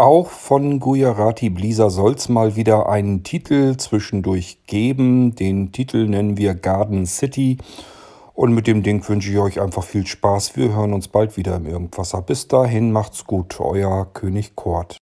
Auch von Gujarati Blisa soll's mal wieder einen Titel zwischendurch geben. Den Titel nennen wir Garden City. Und mit dem Ding wünsche ich euch einfach viel Spaß. Wir hören uns bald wieder im Irgendwasser. Bis dahin macht's gut. Euer König Kort.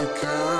Mexico.